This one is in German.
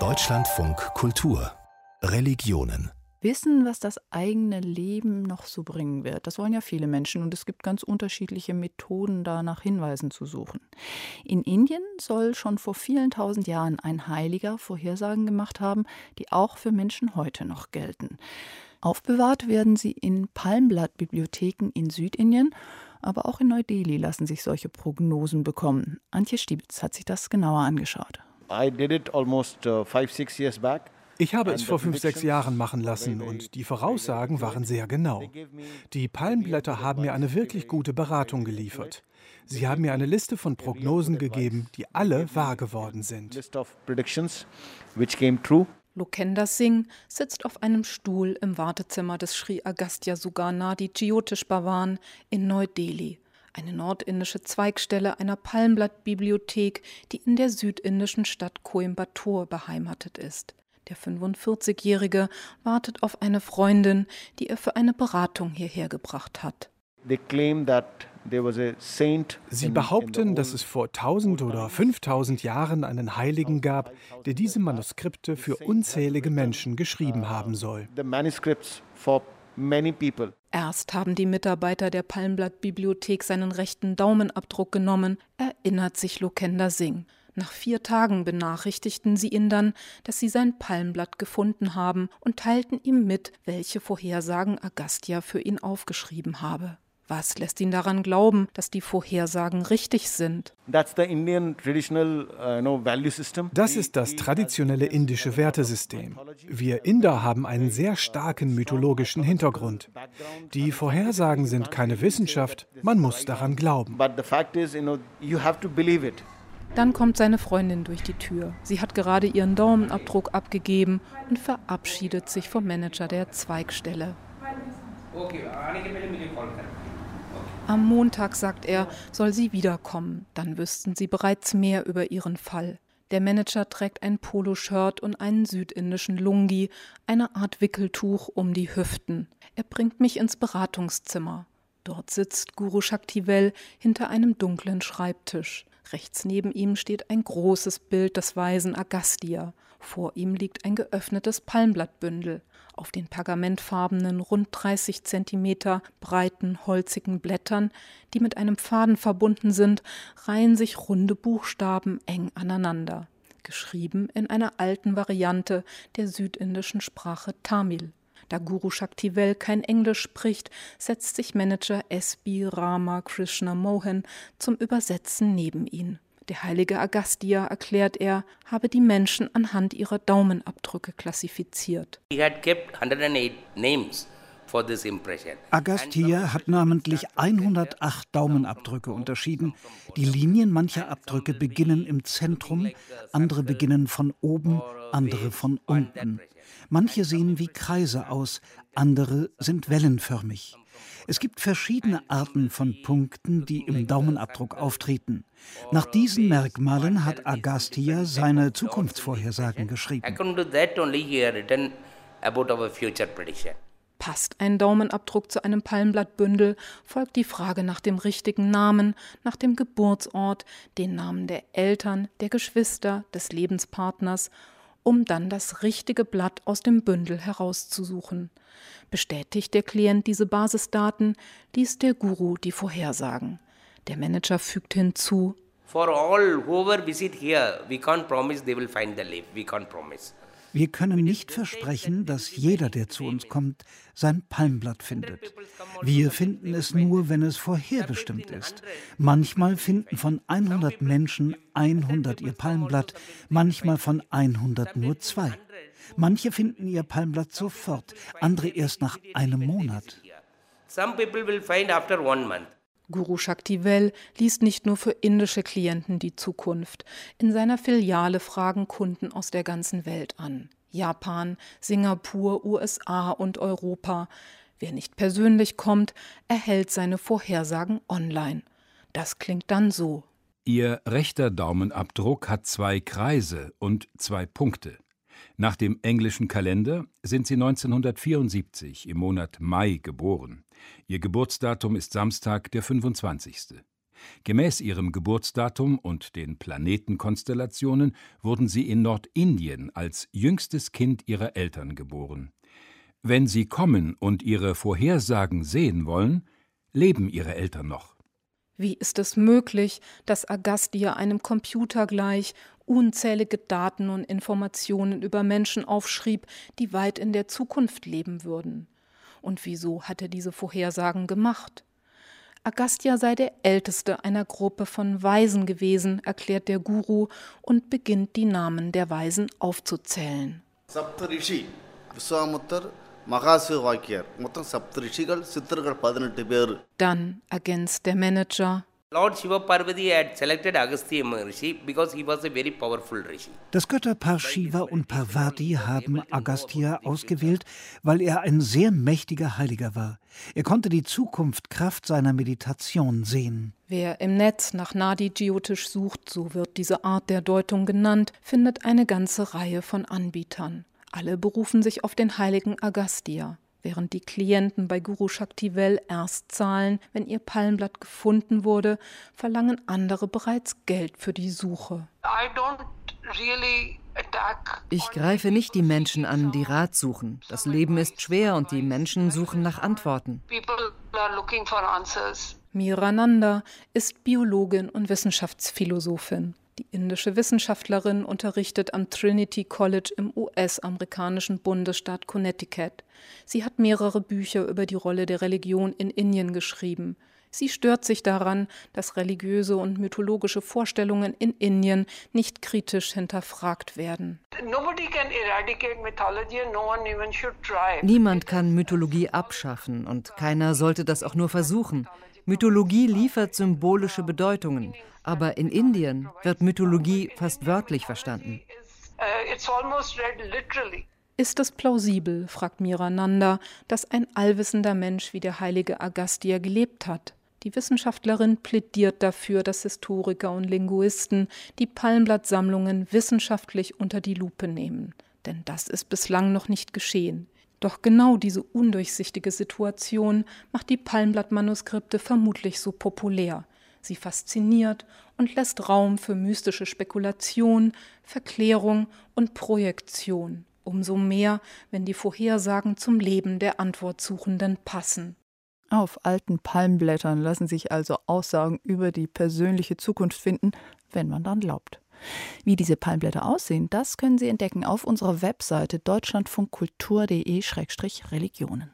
Deutschlandfunk Kultur Religionen Wissen, was das eigene Leben noch so bringen wird. Das wollen ja viele Menschen und es gibt ganz unterschiedliche Methoden, da nach Hinweisen zu suchen. In Indien soll schon vor vielen tausend Jahren ein Heiliger Vorhersagen gemacht haben, die auch für Menschen heute noch gelten. Aufbewahrt werden sie in Palmblattbibliotheken in Südindien, aber auch in Neu-Delhi lassen sich solche Prognosen bekommen. Antje Stiebitz hat sich das genauer angeschaut. I did it almost uh, five, six years back. Ich habe es vor fünf, sechs Jahren machen lassen und die Voraussagen waren sehr genau. Die Palmblätter haben mir eine wirklich gute Beratung geliefert. Sie haben mir eine Liste von Prognosen gegeben, die alle wahr geworden sind. Lokender Singh sitzt auf einem Stuhl im Wartezimmer des Sri Agastya Suganadi Jyotish Bhavan in Neu-Delhi, eine nordindische Zweigstelle einer Palmblattbibliothek, die in der südindischen Stadt Coimbatore beheimatet ist. Der 45-Jährige wartet auf eine Freundin, die er für eine Beratung hierher gebracht hat. Sie behaupten, dass es vor 1000 oder 5000 Jahren einen Heiligen gab, der diese Manuskripte für unzählige Menschen geschrieben haben soll. Erst haben die Mitarbeiter der Palmblatt-Bibliothek seinen rechten Daumenabdruck genommen, erinnert sich Lokender Singh. Nach vier Tagen benachrichtigten sie ihn dann, dass sie sein Palmblatt gefunden haben und teilten ihm mit, welche Vorhersagen Agastya für ihn aufgeschrieben habe. Was lässt ihn daran glauben, dass die Vorhersagen richtig sind? Uh, das ist das traditionelle indische Wertesystem. Wir Inder haben einen sehr starken mythologischen Hintergrund. Die Vorhersagen sind keine Wissenschaft, man muss daran glauben. Dann kommt seine Freundin durch die Tür. Sie hat gerade ihren Daumenabdruck abgegeben und verabschiedet sich vom Manager der Zweigstelle. Am Montag, sagt er, soll sie wiederkommen. Dann wüssten sie bereits mehr über ihren Fall. Der Manager trägt ein Poloshirt und einen südindischen Lungi, eine Art Wickeltuch um die Hüften. Er bringt mich ins Beratungszimmer. Dort sitzt Guru Shaktivel hinter einem dunklen Schreibtisch. Rechts neben ihm steht ein großes Bild des weisen Agastya. Vor ihm liegt ein geöffnetes Palmblattbündel. Auf den pergamentfarbenen, rund 30 Zentimeter breiten, holzigen Blättern, die mit einem Faden verbunden sind, reihen sich runde Buchstaben eng aneinander, geschrieben in einer alten Variante der südindischen Sprache Tamil. Da Guru Shaktivel kein Englisch spricht, setzt sich Manager S.B. Rama Krishna Mohan zum Übersetzen neben ihn. Der heilige Agastya, erklärt er, habe die Menschen anhand ihrer Daumenabdrücke klassifiziert. Agastya hat namentlich 108 Daumenabdrücke unterschieden. Die Linien mancher Abdrücke beginnen im Zentrum, andere beginnen von oben, andere von unten. Manche sehen wie Kreise aus, andere sind wellenförmig. Es gibt verschiedene Arten von Punkten, die im Daumenabdruck auftreten. Nach diesen Merkmalen hat Agastya seine Zukunftsvorhersagen geschrieben. Passt ein Daumenabdruck zu einem Palmblattbündel, folgt die Frage nach dem richtigen Namen, nach dem Geburtsort, den Namen der Eltern, der Geschwister, des Lebenspartners um dann das richtige Blatt aus dem Bündel herauszusuchen. Bestätigt der Klient diese Basisdaten, liest der Guru die Vorhersagen. Der Manager fügt hinzu, For all whoever visit here, we can't promise they will find the life. We can't promise. Wir können nicht versprechen, dass jeder, der zu uns kommt, sein Palmblatt findet. Wir finden es nur, wenn es vorherbestimmt ist. Manchmal finden von 100 Menschen 100 ihr Palmblatt, manchmal von 100 nur zwei. Manche finden ihr Palmblatt sofort, andere erst nach einem Monat. Some people will find after one month. Guru Shaktivel liest nicht nur für indische Klienten die Zukunft. In seiner Filiale fragen Kunden aus der ganzen Welt an. Japan, Singapur, USA und Europa. Wer nicht persönlich kommt, erhält seine Vorhersagen online. Das klingt dann so. Ihr rechter Daumenabdruck hat zwei Kreise und zwei Punkte. Nach dem englischen Kalender sind sie 1974 im Monat Mai geboren. Ihr Geburtsdatum ist Samstag, der 25. Gemäß ihrem Geburtsdatum und den Planetenkonstellationen wurden sie in Nordindien als jüngstes Kind ihrer Eltern geboren. Wenn sie kommen und ihre Vorhersagen sehen wollen, leben ihre Eltern noch. Wie ist es möglich, dass Agastya einem Computer gleich unzählige Daten und Informationen über Menschen aufschrieb, die weit in der Zukunft leben würden? Und wieso hat er diese Vorhersagen gemacht? Agastya sei der älteste einer Gruppe von Weisen gewesen, erklärt der Guru und beginnt die Namen der Weisen aufzuzählen. Saptarishi, dann ergänzt der Manager. Lord Shiva Parvati had selected Agastya Maharishi because he was a very powerful Rishi. Das Götterpaar Shiva und Parvati haben Agastya ausgewählt, weil er ein sehr mächtiger Heiliger war. Er konnte die Zukunft Kraft seiner Meditation sehen. Wer im Netz nach Nadi Jyotish sucht, so wird diese Art der Deutung genannt, findet eine ganze Reihe von Anbietern. Alle berufen sich auf den heiligen Agastya während die Klienten bei Guru Shaktivel erst zahlen, wenn ihr Palmblatt gefunden wurde, verlangen andere bereits Geld für die Suche. Ich greife nicht die Menschen an, die Rat suchen. Das Leben ist schwer und die Menschen suchen nach Antworten. Mirananda ist Biologin und Wissenschaftsphilosophin. Die indische Wissenschaftlerin unterrichtet am Trinity College im US-amerikanischen Bundesstaat Connecticut. Sie hat mehrere Bücher über die Rolle der Religion in Indien geschrieben. Sie stört sich daran, dass religiöse und mythologische Vorstellungen in Indien nicht kritisch hinterfragt werden. Niemand kann Mythologie abschaffen und keiner sollte das auch nur versuchen. Mythologie liefert symbolische Bedeutungen, aber in Indien wird Mythologie fast wörtlich verstanden. Ist es plausibel, fragt Mirananda, dass ein allwissender Mensch wie der heilige Agastya gelebt hat? Die Wissenschaftlerin plädiert dafür, dass Historiker und Linguisten die Palmblattsammlungen wissenschaftlich unter die Lupe nehmen. Denn das ist bislang noch nicht geschehen. Doch genau diese undurchsichtige Situation macht die Palmblatt-Manuskripte vermutlich so populär. Sie fasziniert und lässt Raum für mystische Spekulation, Verklärung und Projektion. Umso mehr, wenn die Vorhersagen zum Leben der Antwortsuchenden passen. Auf alten Palmblättern lassen sich also Aussagen über die persönliche Zukunft finden, wenn man dann glaubt. Wie diese Palmblätter aussehen, das können Sie entdecken auf unserer Webseite deutschlandfunkkultur.de-religionen.